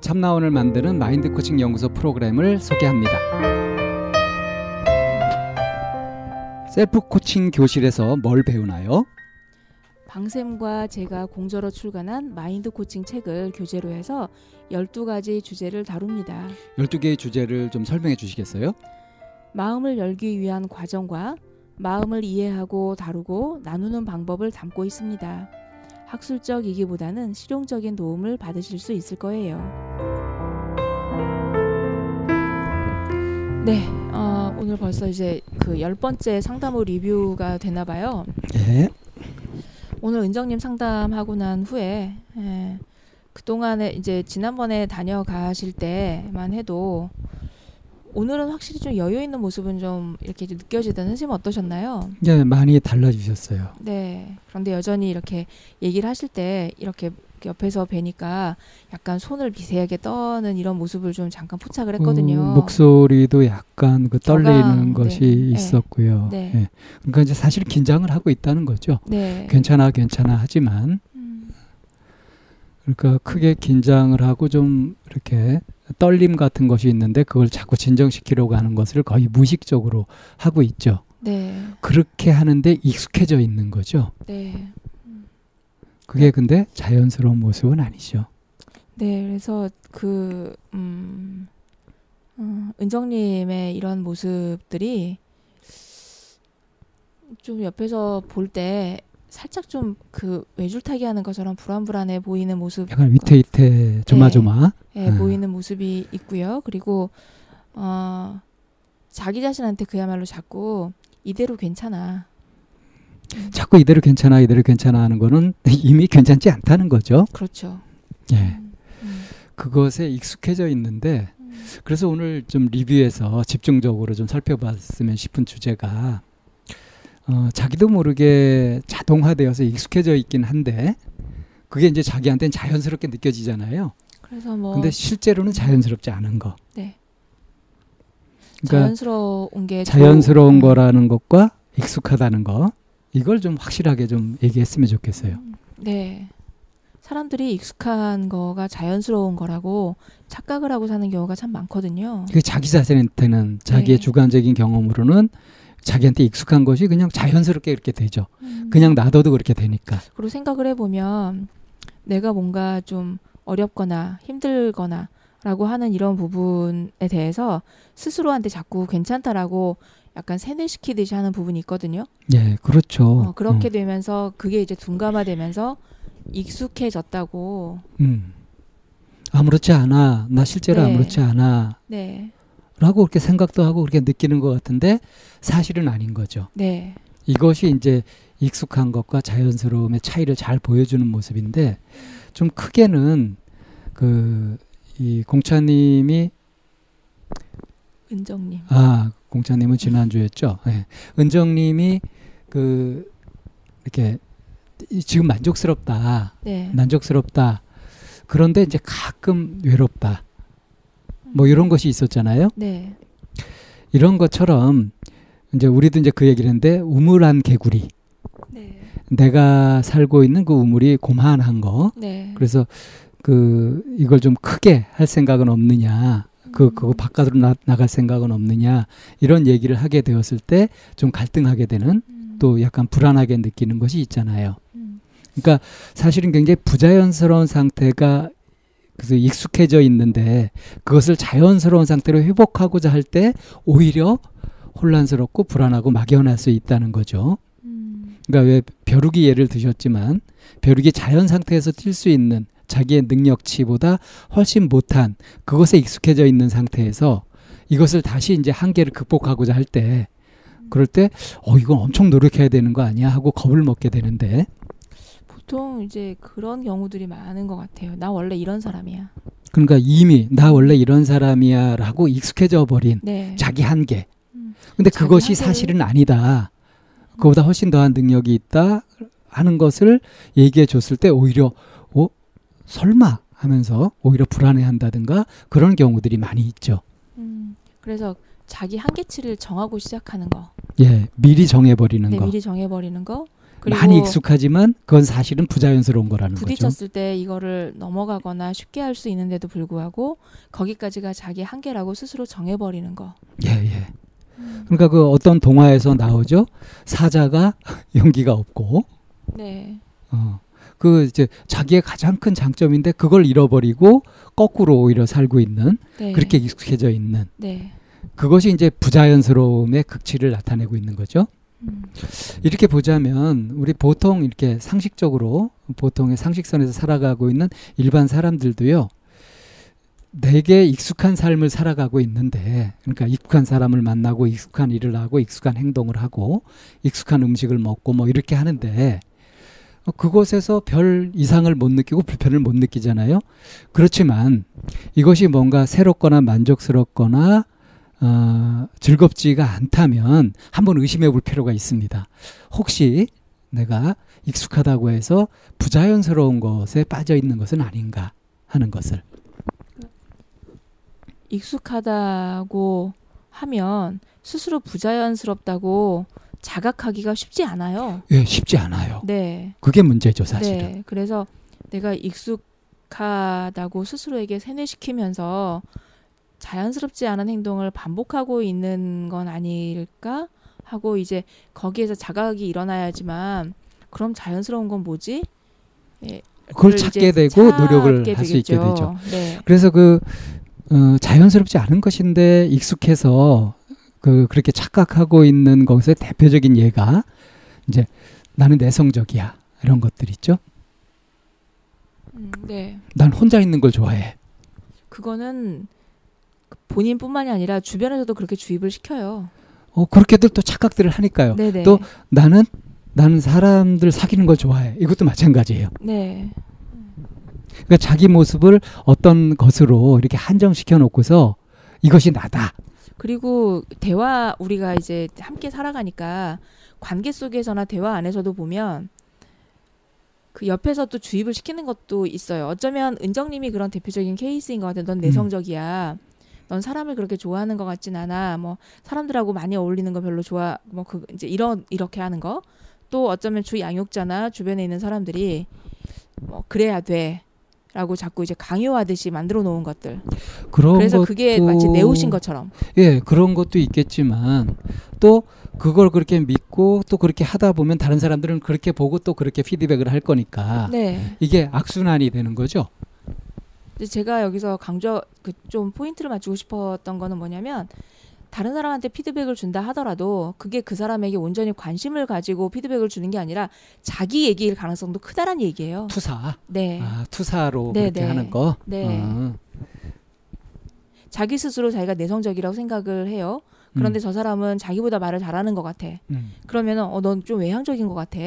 참나원을 만드는 마인드 코칭 연구소 프로그램을 소개합니다. 셀프 코칭 교실에서 뭘 배우나요? 방쌤과 제가 공저로 출간한 마인드 코칭 책을 교재로 해서 12가지 주제를 다룹니다. 12개의 주제를 좀 설명해 주시겠어요? 마음을 열기 위한 과정과 마음을 이해하고 다루고 나누는 방법을 담고 있습니다. 학술적이기보다는 실용적인 도움을 받으실 수 있을 거예요. 네, 어, 오늘 벌써 이제 그 열 번째 상담 후 리뷰가 되나 봐요. 네. 오늘 은정님 상담하고 난 후에 예, 그 동안에 이제 지난번에 다녀가실 때만 해도 오늘은 확실히 좀 여유 있는 모습은 좀 이렇게 느껴지던 선생님 어떠셨나요? 네, 많이 달라지셨어요. 네. 그런데 여전히 이렇게 얘기를 하실 때 이렇게 옆에서 뵈니까 약간 손을 미세하게 떠는 이런 모습을 좀 잠깐 포착을 했거든요. 어, 목소리도 약간 그 떨리는 저강, 것이 네, 있었고요. 네. 예. 그러니까 이제 사실 긴장을 하고 있다는 거죠. 네. 괜찮아, 괜찮아 하지만 음, 그러니까 크게 긴장을 하고 좀 이렇게 떨림 같은 것이 있는데 그걸 자꾸 진정시키려고 하는 것을 거의 무의식적으로 하고 있죠. 네. 그렇게 하는데 익숙해져 있는 거죠. 네. 그게 근데 자연스러운 모습은 아니죠. 네, 그래서 그 음, 음, 은정님의 이런 모습들이 좀 옆에서 볼 때 살짝 좀 그 외줄타기 하는 것처럼 불안불안해 보이는 모습, 약간 위태위태 조마조마. 예, 음. 보이는 모습이 있고요. 그리고 어, 자기 자신한테 그야말로 자꾸 이대로 괜찮아. 자꾸 이대로 괜찮아, 이대로 괜찮아 하는 거는 이미 괜찮지 않다는 거죠. 그렇죠. 예. 음, 음, 그것에 익숙해져 있는데 음. 그래서 오늘 좀 리뷰에서 집중적으로 좀 살펴봤으면 싶은 주제가 어, 자기도 모르게 자동화되어서 익숙해져 있긴 한데 그게 이제 자기한테는 자연스럽게 느껴지잖아요. 그래서 뭐 근데 실제로는 자연스럽지 않은 거. 네. 그러니까 자연스러운 게 자연스러운 좋- 거라는 것과 익숙하다는 거 이걸 좀 확실하게 좀 얘기했으면 좋겠어요. 음, 네. 사람들이 익숙한 거가 자연스러운 거라고 착각을 하고 사는 경우가 참 많거든요. 그 자기 자신한테는 자기의 네. 주관적인 경험으로는 자기한테 익숙한 것이 그냥 자연스럽게 이렇게 되죠. 음, 그냥 놔둬도 그렇게 되니까. 그리고 생각을 해보면 내가 뭔가 좀 어렵거나 힘들거나 라고 하는 이런 부분에 대해서 스스로한테 자꾸 괜찮다라고 약간 세뇌시키듯이 하는 부분이 있거든요. 예, 그렇죠. 어, 그렇게 되면서 그게 이제 둔감화되면서 익숙해졌다고. 음, 음. 아무렇지 않아. 나 실제로 네. 아무렇지 않아. 네, 라고 그렇게 생각도 하고 그렇게 느끼는 것 같은데 사실은 아닌 거죠. 네, 이것이 이제 익숙한 것과 자연스러움의 차이를 잘 보여주는 모습인데 좀 크게는 그 이 공차님이 은정님. 아 공차님은 지난주였죠. 예. 은정님이 그 이렇게 이- 지금 만족스럽다, 네. 만족스럽다. 그런데 이제 가끔 외롭다. 뭐 이런 것이 있었잖아요. 네. 이런 것처럼 이제 우리도 이제 그 얘기를 했는데 우물한 개구리. 네. 내가 살고 있는 그 우물이 고만한 거. 네. 그래서 그 이걸 좀 크게 할 생각은 없느냐. 그 그거 바깥으로 나, 나갈 생각은 없느냐. 이런 얘기를 하게 되었을 때 좀 갈등하게 되는 음. 또 약간 불안하게 느끼는 것이 있잖아요. 음. 그러니까 사실은 굉장히 부자연스러운 상태가 그래서 익숙해져 있는데 그것을 자연스러운 상태로 회복하고자 할 때 오히려 혼란스럽고 불안하고 막연할 수 있다는 거죠. 음. 그러니까 왜 벼룩이 예를 드셨지만 벼룩이 자연 상태에서 뛸 수 있는 자기의 능력치보다 훨씬 못한 그것에 익숙해져 있는 상태에서 이것을 다시 이제 한계를 극복하고자 할 때 그럴 때 어 이건 엄청 노력해야 되는 거 아니야 하고 겁을 먹게 되는데 보통 이제 그런 경우들이 많은 것 같아요. 나 원래 이런 사람이야. 그러니까 이미 나 원래 이런 사람이야라고 익숙해져 버린 네. 자기 한계. 음. 근데 자기 그것이 한계를- 사실은 아니다. 그보다 훨씬 더한 능력이 있다 하는 것을 얘기해 줬을 때 오히려 어 설마 하면서 오히려 불안해 한다든가 그런 경우들이 많이 있죠. 음. 그래서 자기 한계치를 정하고 시작하는 거. 예, 미리 정해 버리는 네, 거. 미리 정해버리는 거. 많이 익숙하지만 그건 사실은 부자연스러운 거라는 거죠. 부딪혔을 때 이거를 넘어가거나 쉽게 할 수 있는데도 불구하고 거기까지가 자기 한계라고 스스로 정해버리는 거. 예, 예. 그러니까 그 어떤 동화에서 나오죠. 사자가 용기가 없고 네. 어. 그 이제 자기의 가장 큰 장점인데 그걸 잃어버리고 거꾸로 오히려 살고 있는 네. 그렇게 익숙해져 있는 네. 그것이 이제 부자연스러움의 극치를 나타내고 있는 거죠. 음. 이렇게 보자면 우리 보통 이렇게 상식적으로 보통의 상식선에서 살아가고 있는 일반 사람들도요. 내게 익숙한 삶을 살아가고 있는데 그러니까 익숙한 사람을 만나고 익숙한 일을 하고 익숙한 행동을 하고 익숙한 음식을 먹고 뭐 이렇게 하는데 어, 그곳에서 별 이상을 못 느끼고 불편을 못 느끼잖아요. 그렇지만 이것이 뭔가 새롭거나 만족스럽거나 어, 즐겁지가 않다면 한번 의심해 볼 필요가 있습니다. 혹시 내가 익숙하다고 해서 부자연스러운 것에 빠져 있는 것은 아닌가 하는 것을. 익숙하다고 하면 스스로 부자연스럽다고 자각하기가 쉽지 않아요. 예, 쉽지 않아요. 네. 그게 문제죠, 사실은. 네. 그래서 내가 익숙하다고 스스로에게 세뇌시키면서 자연스럽지 않은 행동을 반복하고 있는 건 아닐까 하고 이제 거기에서 자각이 일어나야지만 그럼 자연스러운 건 뭐지? 예, 그걸 찾게 되고 노력을 할 수 있게. 되죠. 네. 그래서 그 어, 자연스럽지 않은 것인데 익숙해서 그 그렇게 착각하고 있는 것의 대표적인 예가 이제 나는 내성적이야 이런 것들 있죠. 음, 네. 난 혼자 있는 걸 좋아해. 그거는 본인뿐만이 아니라 주변에서도 그렇게 주입을 시켜요. 어 그렇게들 또 착각들을 하니까요. 네네. 또 나는 나는 사람들 사귀는 걸 좋아해. 이것도 마찬가지예요. 네. 그러니까 자기 모습을 어떤 것으로 이렇게 한정시켜 놓고서 이것이 나다. 그리고 대화 우리가 이제 함께 살아가니까 관계 속에서나 대화 안에서도 보면 그 옆에서 또 주입을 시키는 것도 있어요. 어쩌면 은정님이 그런 대표적인 케이스인 것 같아요. 넌 내성적이야. 넌 사람을 그렇게 좋아하는 것 같진 않아. 뭐 사람들하고 많이 어울리는 거 별로 좋아. 뭐 그 이제 이런 이렇게 하는 거. 또 어쩌면 주 양육자나 주변에 있는 사람들이 뭐 그래야 돼. 라고 자꾸 이제 강요하듯이 만들어 놓은 것들. 그래서 것도 그게 마치 내오신 것처럼. 예, 그런 것도 있겠지만 또 그걸 그렇게 믿고 또 그렇게 하다 보면 다른 사람들은 그렇게 보고 또 그렇게 피드백을 할 거니까 네. 이게 악순환이 되는 거죠. 이제 제가 여기서 강조 그 좀 포인트를 맞추고 싶었던 거는 뭐냐면 다른 사람한테 피드백을 준다 하더라도 그게 그 사람에게 온전히 관심을 가지고 피드백을 주는 게 아니라 자기 얘기일 가능성도 크다란 얘기예요. 투사. 네. 아, 투사로 네, 그렇게 네. 하는 거. 네. 어. 자기 스스로 자기가 내성적이라고 생각을 해요. 그런데 음. 저 사람은 자기보다 말을 잘하는 것 같아. 음. 그러면은 어, 넌 좀 외향적인 것 같아.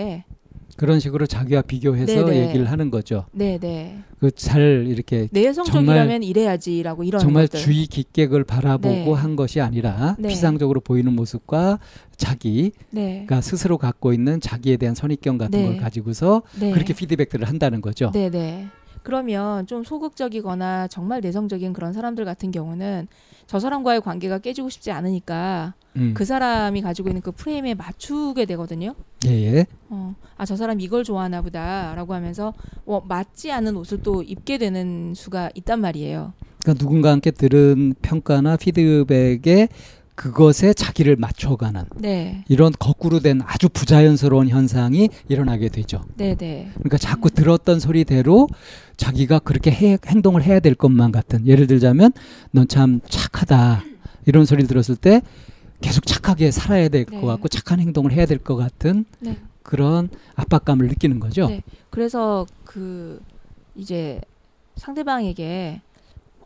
그런 식으로 자기와 비교해서 네, 네. 얘기를 하는 거죠. 네, 네. 그 잘 이렇게 내성적이라면 이래야지라고 이런 정말 것들. 주의 깊게 그걸 바라보고 네. 한 것이 아니라 네. 피상적으로 보이는 모습과 자기가 네. 스스로 갖고 있는 자기에 대한 선입견 같은 네. 걸 가지고서 네. 그렇게 피드백들을 한다는 거죠. 네, 네. 그러면 좀 소극적이거나 정말 내성적인 그런 사람들 같은 경우는 저 사람과의 관계가 깨지고 싶지 않으니까 음. 그 사람이 가지고 있는 그 프레임에 맞추게 되거든요. 예, 예. 어, 아, 저 사람 이걸 좋아하나 보다. 라고 하면서, 어, 맞지 않은 옷을 또 입게 되는 수가 있단 말이에요. 그러니까 누군가 함께 들은 평가나 피드백에 그것에 자기를 맞춰가는 네. 이런 거꾸로 된 아주 부자연스러운 현상이 일어나게 되죠. 네네. 그러니까 자꾸 들었던 소리대로 자기가 그렇게 해, 행동을 해야 될 것만 같은 예를 들자면 넌 참 착하다 이런 소리를 들었을 때 계속 착하게 살아야 될것 네. 같고 착한 행동을 해야 될 것 같은 네. 그런 압박감을 느끼는 거죠. 네. 그래서 그, 이제 상대방에게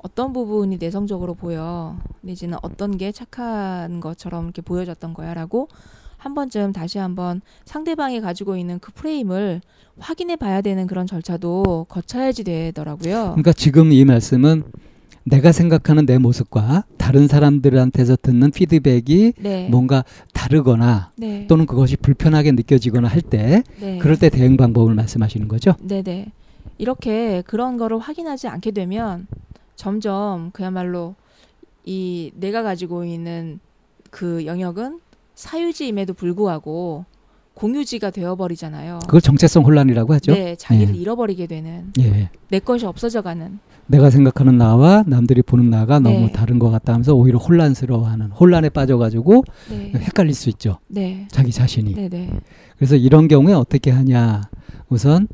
어떤 부분이 내성적으로 보여, 내지는 어떤 게 착한 것처럼 이렇게 보여졌던 거야 라고 한 번쯤 다시 한번 상대방이 가지고 있는 그 프레임을 확인해 봐야 되는 그런 절차도 거쳐야지 되더라고요. 그러니까 지금 이 말씀은 내가 생각하는 내 모습과 다른 사람들한테서 듣는 피드백이 네. 뭔가 다르거나 네. 또는 그것이 불편하게 느껴지거나 할때 네. 그럴 때 대응 방법을 말씀하시는 거죠. 네네. 이렇게 그런 거를 확인하지 않게 되면 점점 그야말로 이 내가 가지고 있는 그 영역은 사유지임에도 불구하고 공유지가 되어버리잖아요. 그걸 정체성 혼란이라고 하죠. 네, 자기를 예. 잃어버리게 되는 예. 내 것이 없어져가는. 내가 생각하는 나와 남들이 보는 나가 너무 네. 다른 것 같다 하면서 오히려 혼란스러워하는 혼란에 빠져가지고 네, 헷갈릴 수 있죠. 네, 자기 자신이. 네, 네, 그래서 이런 경우에 어떻게 하냐. 우선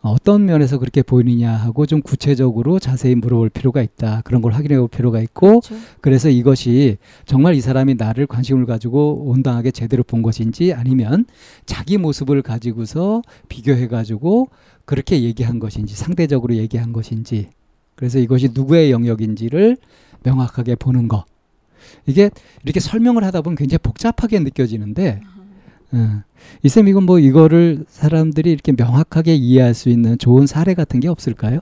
어떤 면에서 그렇게 보이느냐 하고 좀 구체적으로 자세히 물어볼 필요가 있다. 그런 걸 확인해 볼 필요가 있고 그렇죠. 그래서 이것이 정말 이 사람이 나를 관심을 가지고 온당하게 제대로 본 것인지 아니면 자기 모습을 가지고서 비교해 가지고 그렇게 얘기한 것인지 상대적으로 얘기한 것인지 그래서 이것이 누구의 영역인지를 명확하게 보는 거 이게 이렇게 설명을 하다 보면 굉장히 복잡하게 느껴지는데 어, 이쌤 이건 뭐 이거를 사람들이 이렇게 명확하게 이해할 수 있는 좋은 사례 같은 게 없을까요?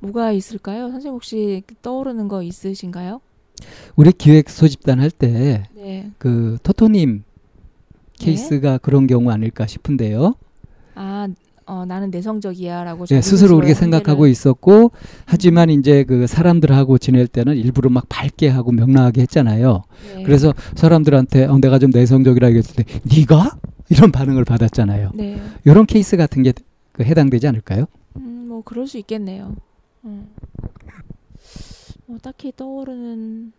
뭐가 있을까요? 선생님 혹시 떠오르는 거 있으신가요? 우리 기획 소집단 할때 네. 그 토토님 케이스가 그런 경우 아닐까 싶은데요. 아, 어, 나는 내성적이야라고 네, 스스로 그렇게 생각하고 있었고 하지만 이제 그 사람들하고 지낼 때는 일부러 막 밝게 하고 명랑하게 했잖아요. 네. 그래서 사람들한테 어, 내가 좀 내성적이라 얘기했을 때 네가 이런 반응을 받았잖아요. 네. 이런 케이스 같은 게 그 해당되지 않을까요? 음, 뭐 그럴 수 있겠네요. 음. 뭐 딱히 떠오르는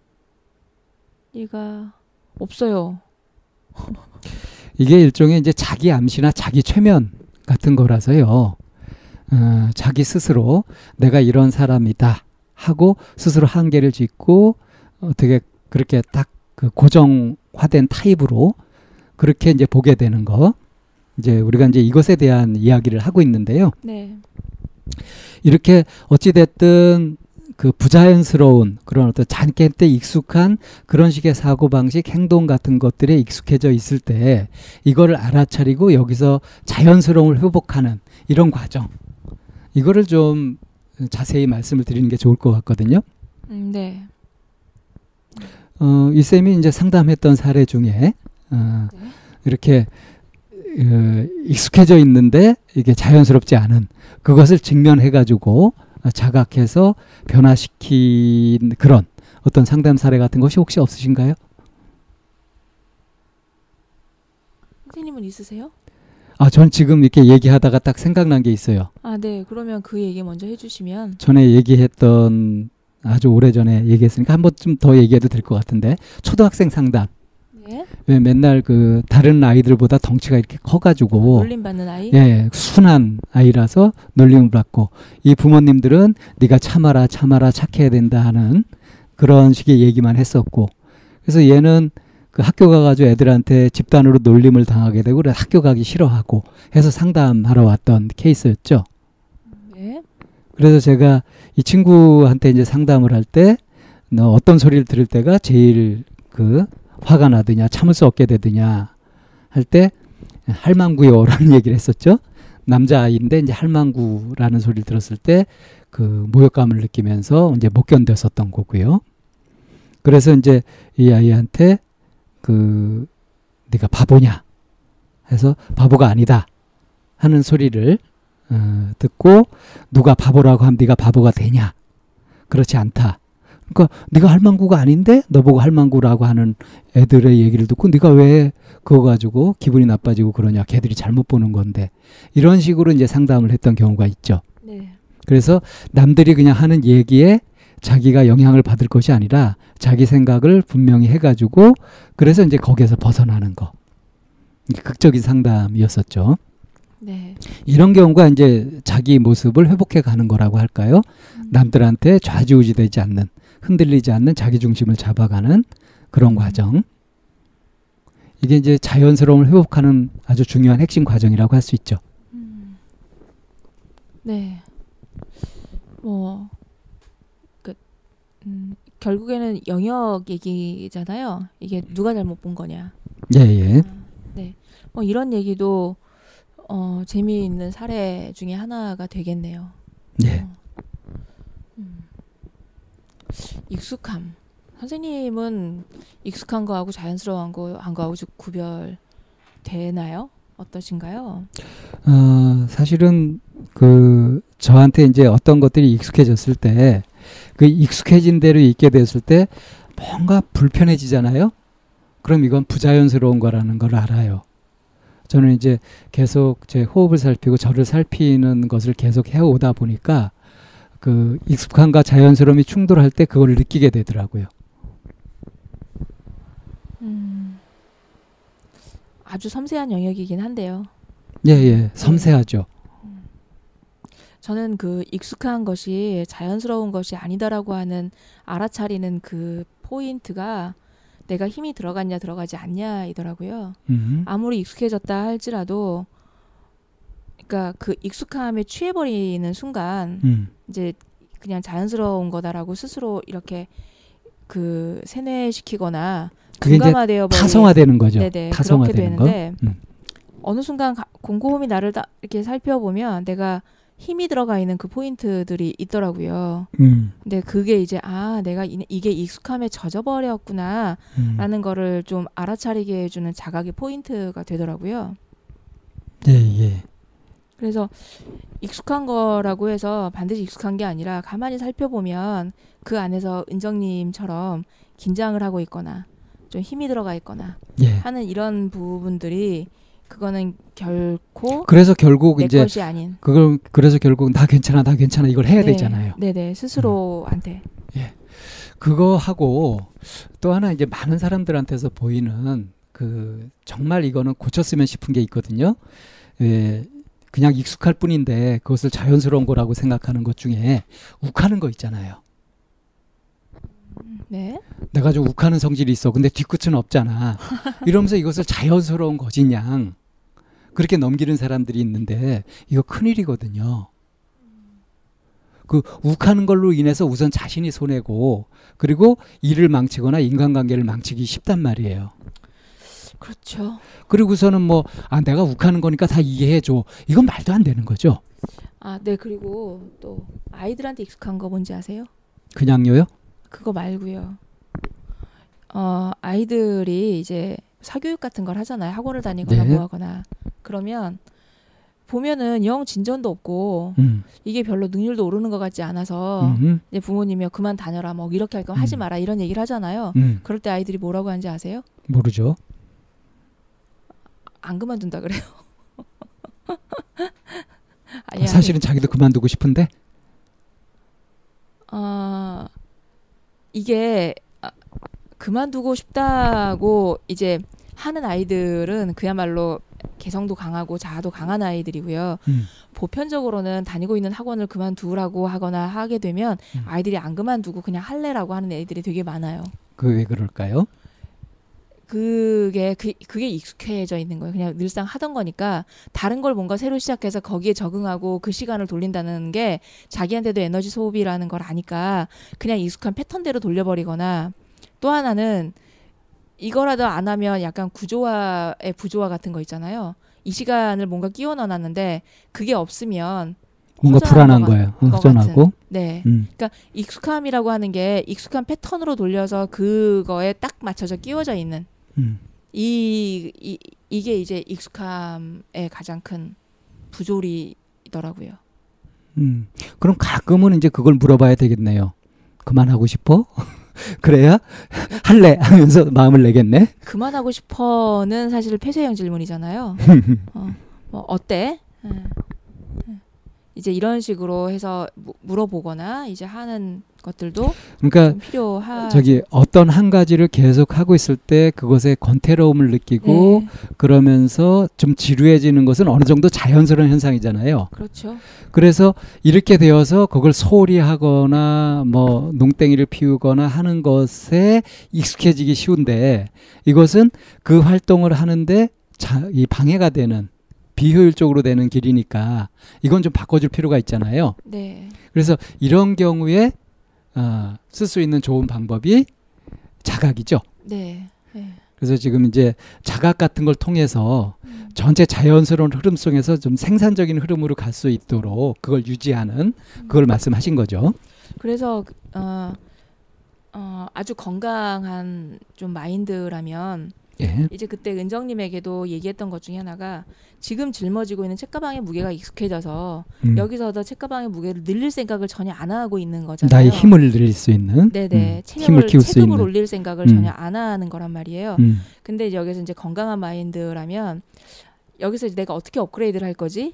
얘가 없어요. 이게 일종의 이제 자기 암시나 자기 최면 같은 거라서요. 어, 자기 스스로 내가 이런 사람이다 하고 스스로 한계를 짓고 어떻게 그렇게 딱 그 고정화된 타입으로 그렇게 이제 보게 되는 거. 이제 우리가 이제 이것에 대한 이야기를 하고 있는데요. 네. 이렇게 어찌 됐든 그 부자연스러운 그런 어떤 잔께 때 익숙한 그런 식의 사고 방식 행동 같은 것들에 익숙해져 있을 때 이거를 알아차리고 여기서 자연스러움을 회복하는 이런 과정 이거를 좀 자세히 말씀을 드리는 게 좋을 것 같거든요. 음, 네. 어, 이 쌤이 이제 상담했던 사례 중에 어, 네. 이렇게 어, 익숙해져 있는데 이게 자연스럽지 않은 그것을 직면해 가지고 자각해서 변화시킨 그런 어떤 상담 사례 같은 것이 혹시 없으신가요? 선생님은 있으세요? 아, 전 지금 이렇게 얘기하다가 딱 생각난 게 있어요. 아, 네. 그러면 그 얘기 먼저 해주시면. 전에 얘기했던 아주 오래 전에 얘기했으니까 한번좀더 얘기해도 될 것 같은데 초등학생 상담 네. 왜 맨날 그 다른 아이들보다 덩치가 이렇게 커가지고 놀림 받는 아이. 예, 순한 아이라서 놀림을 받고 이 부모님들은 네가 참아라 참아라 착해야 된다 하는 그런 식의 얘기만 했었고 그래서 얘는 그 학교 가가지고 애들한테 집단으로 놀림을 당하게 되고 그래서 학교 가기 싫어하고 해서 상담하러 왔던 케이스였죠. 네. 그래서 제가 이 친구한테 이제 상담을 할때너 어떤 소리를 들을 때가 제일 그 화가 나드냐 참을 수 없게 되드냐 할 때 할망구요라는 얘기를 했었죠. 남자아이인데 이제 할망구라는 소리를 들었을 때 그 모욕감을 느끼면서 이제 못 견뎠었던 거고요. 그래서 이제 이 아이한테 그 네가 바보냐 해서 바보가 아니다 하는 소리를 어, 듣고 누가 바보라고 하면 네가 바보가 되냐? 그렇지 않다. 그러니까 네가 할망구가 아닌데 너보고 할망구라고 하는 애들의 얘기를 듣고 네가 왜 그거 가지고 기분이 나빠지고 그러냐? 걔들이 잘못 보는 건데 이런 식으로 이제 상담을 했던 경우가 있죠. 네. 그래서 남들이 그냥 하는 얘기에 자기가 영향을 받을 것이 아니라 자기 생각을 분명히 해가지고 그래서 이제 거기에서 벗어나는 거. 극적인 상담이었었죠. 네. 이런 경우가 이제 자기 모습을 회복해 가는 거라고 할까요? 음. 남들한테 좌지우지되지 않는, 흔들리지 않는 자기 중심을 잡아가는 그런 과정. 이게 이제 자연스러움을 회복하는 아주 중요한 핵심 과정이라고 할 수 있죠. 음. 네. 뭐, 그, 음, 결국에는 영역 얘기잖아요. 이게 누가 잘못 본 거냐. 예, 예. 아, 네. 뭐 이런 얘기도 어, 재미있는 사례 중에 하나가 되겠네요. 예. 어. 음. 익숙함. 선생님은 익숙한 거하고 자연스러운 거한 거하고 좀 구별 되나요? 어떠신가요? 어, 사실은 그 저한테 이제 어떤 것들이 익숙해졌을 때 그 익숙해진 대로 있게 됐을 때 뭔가 불편해지잖아요. 그럼 이건 부자연스러운 거라는 걸 알아요. 저는 이제 계속 제 호흡을 살피고 저를 살피는 것을 계속 해오다 보니까 그 익숙함과 자연스러움이 충돌할 때 그걸 느끼게 되더라고요. 음. 아주 섬세한 영역이긴 한데요. 예, 예. 섬세하죠. 저는 그 익숙한 것이 자연스러운 것이 아니다라고 하는 알아차리는 그 포인트가 내가 힘이 들어갔냐 들어가지 않냐이더라고요. 음. 아무리 익숙해졌다 할지라도 그러니까 그 익숙함에 취해버리는 순간 음. 이제 그냥 자연스러운 거다라고 스스로 이렇게 그 세뇌시키거나 둔감화되어 버린 타성화되는 거죠. 네네 그렇게 타성화되는 거. 되는데 음. 어느 순간 가- 곰곰이 나를 다 이렇게 살펴보면 내가 힘이 들어가 있는 그 포인트들이 있더라고요. 음. 근데 그게 이제 아 내가 이, 이게 익숙함에 젖어버렸구나라는 음. 거를 좀 알아차리게 해주는 자각의 포인트가 되더라고요. 예, 예. 그래서 익숙한 거라고 해서 반드시 익숙한 게 아니라 가만히 살펴보면 그 안에서 은정님처럼 긴장을 하고 있거나 좀 힘이 들어가 있거나 예. 하는 이런 부분들이 그거는 결코 그래서 결국 내 이제 것이 아닌 그걸 그래서 결국 나 괜찮아 나 괜찮아 이걸 해야 네, 되잖아요. 네네 스스로한테 그거 하고 또 하나 이제 많은 사람들한테서 보이는 그 정말 이거는 고쳤으면 싶은 게 있거든요. 예, 그냥 익숙할 뿐인데 그것을 자연스러운 거라고 생각하는 것 중에 욱하는 거 있잖아요. 네 내가 좀 욱하는 성질이 있어. 근데 뒤끝은 없잖아. 이러면서 이것을 자연스러운 거지냥 그렇게 넘기는 사람들이 있는데 이거 큰일이거든요. 그 욱하는 걸로 인해서 우선 자신이 손해고 그리고 일을 망치거나 인간관계를 망치기 쉽단 말이에요. 그렇죠. 그리고서는 뭐 아 내가 욱하는 거니까 다 이해해 줘. 이건 말도 안 되는 거죠. 아, 네. 그리고 또 아이들한테 익숙한 거 뭔지 아세요? 그냥요요? 그거 말고요. 어, 아이들이 이제 사교육 같은 걸 하잖아요. 학원을 다니거나 네. 뭐 하거나. 그러면 보면은 영 진전도 없고 음. 이게 별로 능률도 오르는 것 같지 않아서 음. 이제 부모님이 그만 다녀라 뭐 이렇게 할 거면 하지 음. 마라 이런 얘기를 하잖아요. 음. 그럴 때 아이들이 뭐라고 하는지 아세요? 모르죠. 안 그만둔다 그래요. 아니, 사실은 자기도 그만두고 싶은데. 아 이게 아, 그만두고 싶다고 이제 하는 아이들은 그야말로 개성도 강하고 자아도 강한 아이들이고요. 음. 보편적으로는 다니고 있는 학원을 그만두라고 하거나 하게 되면 음. 아이들이 안 그만두고 그냥 할래라고 하는 애들이 되게 많아요. 그 왜 그럴까요? 그게 그, 그게 익숙해져 있는 거예요. 그냥 늘상 하던 거니까 다른 걸 뭔가 새로 시작해서 거기에 적응하고 그 시간을 돌린다는 게 자기한테도 에너지 소비라는 걸 아니까 그냥 익숙한 패턴대로 돌려버리거나 또 하나는 이거라도 안 하면 약간 구조화의 부조화 같은 거 있잖아요. 이 시간을 뭔가 끼워 넣어놨는데 그게 없으면 뭔가 불안한 것 거예요. 것 허전하고. 네. 음. 익숙함이라고 하는 게 익숙한 패턴으로 돌려서 그거에 딱 맞춰져 끼워져 있는 음. 이, 이 이게 이제 익숙함의 가장 큰 부조리더라고요. 음. 그럼 가끔은 이제 그걸 물어봐야 되겠네요. 그만하고 싶어? 그래야 할래 하면서 마음을 내겠네. 그만하고 싶어는 사실 폐쇄형 질문이잖아요. 어, 뭐 어때? 예. 예. 이제 이런 식으로 해서 무- 물어보거나 이제 하는 것들도 그러니까 좀 필요하. 저기 어떤 한 가지를 계속 하고 있을 때 그것에 권태로움을 느끼고 네, 그러면서 좀 지루해지는 것은 어느 정도 자연스러운 현상이잖아요. 그렇죠. 그래서 이렇게 되어서 그걸 소홀히 하거나 뭐 농땡이를 피우거나 하는 것에 익숙해지기 쉬운데 이것은 그 활동을 하는데 자, 이 방해가 되는 비효율적으로 되는 길이니까 이건 좀 바꿔줄 필요가 있잖아요. 네, 그래서 이런 경우에 어, 쓸수 있는 좋은 방법이 자각이죠. 네, 네. 그래서 지금 이제 자각 같은 걸 통해서 음, 전체 자연스러운 흐름 속에서 좀 생산적인 흐름으로 갈 수 있도록 그걸 유지하는 그걸 말씀하신 거죠. 그래서 어, 어, 아주 건강한 좀 마인드라면 예. 이제 그때 은정님에게도 얘기했던 것 중에 하나가 지금 짊어지고 있는 책가방의 무게가 익숙해져서 음. 여기서 더 책가방의 무게를 늘릴 생각을 전혀 안 하고 있는 거잖아요. 나의 힘을 늘릴 수 있는 네네 음, 체력을 힘을 키울 수 체급을 올릴 생각을 음. 전혀 안 하는 거란 말이에요. 음. 근데 여기서 이제 건강한 마인드라면 여기서 이제 내가 어떻게 업그레이드를 할 거지?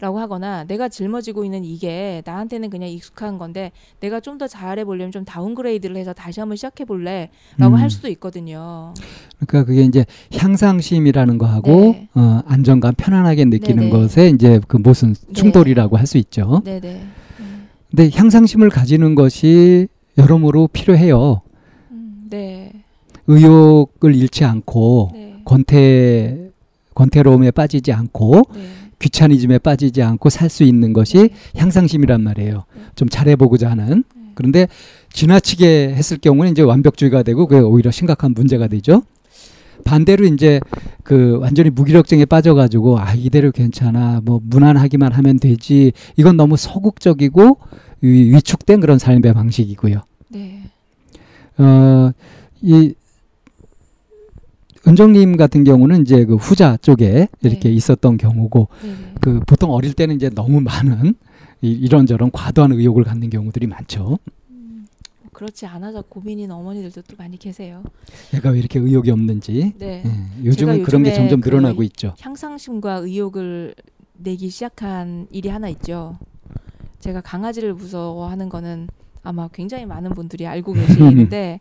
라고 하거나 내가 짊어지고 있는 이게 나한테는 그냥 익숙한 건데 내가 좀 더 잘해 보려면 좀 downgrade를 해서 다시 한번 시작해 볼래 라고 음. 할 수도 있거든요. 그러니까 그게 이제 향상심이라는 거하고 네. 어, 안정감 편안하게 느끼는 네네. 것에 이제 그 무슨 네. 충돌이라고 할수 있죠. 네네. 음, 근데 향상심을 가지는 것이 여러모로 필요해요. 음, 네. 의욕을 잃지 않고 네. 권태 권태로움에 빠지지 않고 네. 귀차니즘에 빠지지 않고 살 수 있는 것이 네. 향상심이란 말이에요. 네. 좀 잘해보고자 하는. 네. 그런데 지나치게 했을 경우는 이제 완벽주의가 되고 그게 오히려 심각한 문제가 되죠. 반대로 이제 그 완전히 무기력증에 빠져가지고 아 이대로 괜찮아 뭐 무난하기만 하면 되지 이건 너무 소극적이고 위- 위축된 그런 삶의 방식이고요. 네. 어이 은정님 같은 경우는 이제 그 후자 쪽에 이렇게 네. 있었던 경우고 네. 그 보통 어릴 때는 이제 너무 많은 이, 이런저런 과도한 의욕을 갖는 경우들이 많죠. 음, 그렇지 않아서 고민인 어머니들도 또 많이 계세요. 얘가 왜 이렇게 의욕이 없는지. 네. 예, 요즘은 그런 게 점점 그 늘어나고 있죠. 향상심과 의욕을 내기 시작한 일이 하나 있죠. 제가 강아지를 무서워하는 거는 아마 굉장히 많은 분들이 알고 계시는데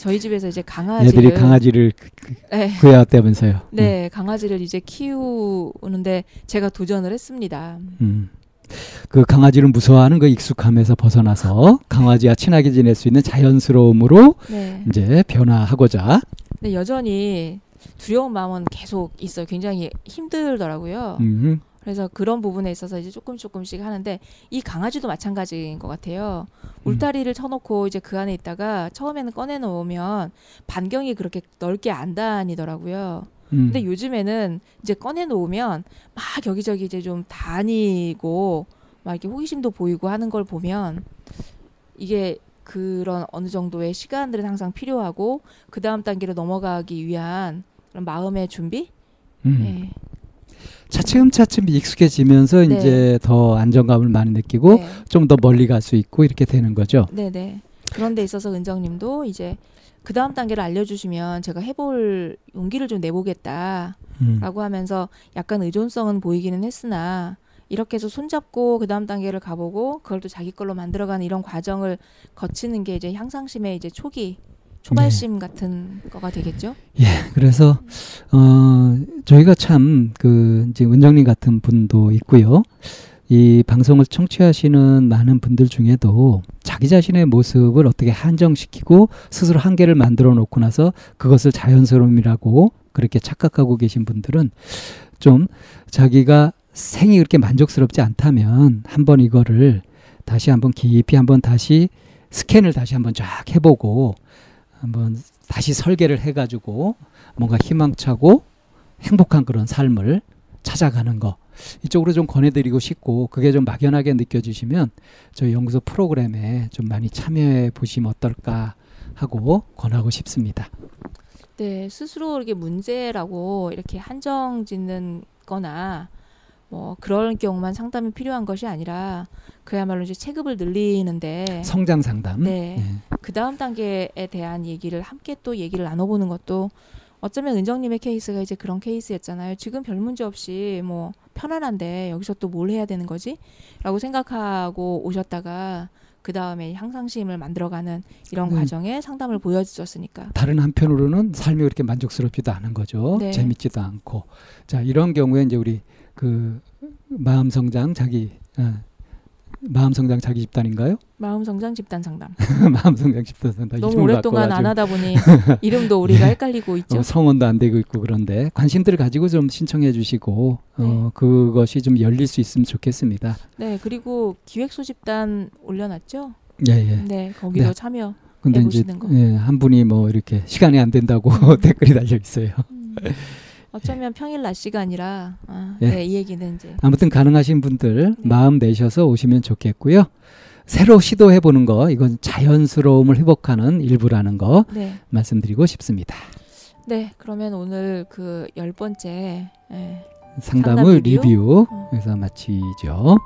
저희 집에서 이제 강아지를 애들이 강아지를 그- 그- 네, 구해왔다면서요. 네, 강아지를 이제 키우는데 제가 도전을 했습니다. 음. 그 강아지를 무서워하는 그 익숙함에서 벗어나서 강아지와 친하게 지낼 수 있는 자연스러움으로 네. 이제 변화하고자. 근데 여전히 두려운 마음은 계속 있어요. 굉장히 힘들더라고요. 음. 그래서 그런 부분에 있어서 이제 조금 조금씩 하는데 이 강아지도 마찬가지인 것 같아요. 음. 울타리를 쳐놓고 이제 그 안에 있다가 처음에는 꺼내 놓으면 반경이 그렇게 넓게 안 다니더라고요. 음. 근데 요즘에는 이제 꺼내 놓으면 막 여기저기 이제 좀 다니고 막 이렇게 호기심도 보이고 하는 걸 보면 이게 그런 어느 정도의 시간들은 항상 필요하고 그 다음 단계로 넘어가기 위한 그런 마음의 준비? 음. 네. 차츰차츰 익숙해지면서 네. 이제 더 안정감을 많이 느끼고 네. 좀더 멀리 갈 수 있고 이렇게 되는 거죠. 네네. 그런 데 있어서 은정님도 이제 그 다음 단계를 알려주시면 제가 해볼 용기를 좀 내보겠다라고 음. 하면서 약간 의존성은 보이기는 했으나 이렇게 해서 손잡고 그 다음 단계를 가보고 그걸 또 자기 걸로 만들어가는 이런 과정을 거치는 게 이제 향상심의 이제 초기 초발심 같은 거가 되겠죠. 그래서 어 저희가 참 그 이제 은정님 같은 분도 있고요. 이 방송을 청취하시는 많은 분들 중에도 자기 자신의 모습을 어떻게 한정시키고 스스로 한계를 만들어 놓고 나서 그것을 자연스러움이라고 그렇게 착각하고 계신 분들은 좀 자기가 생이 그렇게 만족스럽지 않다면 한번 이거를 다시 한번 깊이 한번 다시 스캔을 다시 한번 쫙 해보고 한번 다시 설계를 해가지고 뭔가 희망차고 행복한 그런 삶을 찾아가는 거 이쪽으로 좀 권해드리고 싶고 그게 좀 막연하게 느껴지시면 저희 연구소 프로그램에 좀 많이 참여해 보시면 어떨까 하고 권하고 싶습니다. 네, 스스로 이렇게 문제라고 이렇게 한정 짓는 거나 뭐 그런 경우만 상담이 필요한 것이 아니라 그야말로 이제 체급을 늘리는데 성장 상담. 네. 예. 그 다음 단계에 대한 얘기를 함께 또 얘기를 나눠보는 것도 어쩌면 은정님의 케이스가 이제 그런 케이스였잖아요. 지금 별 문제 없이 뭐 편안한데 여기서 또 뭘 해야 되는 거지? 라고 생각하고 오셨다가 그 다음에 향상심을 만들어가는 이런 음. 과정에 상담을 보여주셨으니까. 다른 한편으로는 삶이 그렇게 만족스럽지도 않은 거죠. 네. 재밌지도 않고. 자, 이런 경우에 이제 우리 그 마음 성장 자기 어, 마음 성장 자기 집단인가요? 마음 성장 집단 상담. 마음 성장 집단 상담 너무 오랫동안 안 하다 보니 이름도 우리가 헷갈리고 있죠. 어, 성원도 안 되고 있고 그런데 관심들을 가지고 좀 신청해 주시고 네. 어, 그것이 좀 열릴 수 있으면 좋겠습니다. 네, 그리고 기획소 집단 올려놨죠. 예, 예. 네, 거기도 네. 참여. 근데 이제 거. 예, 한 분이 뭐 이렇게 시간이 안 된다고 댓글이 달려 있어요. 음, 어쩌면 평일 낮 시간이라 아, 예. 네, 이 얘기는 이제 아무튼 가능하신 분들 네. 마음 내셔서 오시면 좋겠고요. 새로 시도해 보는 거 이건 자연스러움을 회복하는 일부라는 거 네, 말씀드리고 싶습니다. 네, 그러면 오늘 그 열 번째 예, 상담의 상담 리뷰? 리뷰 어. 에서 마치죠.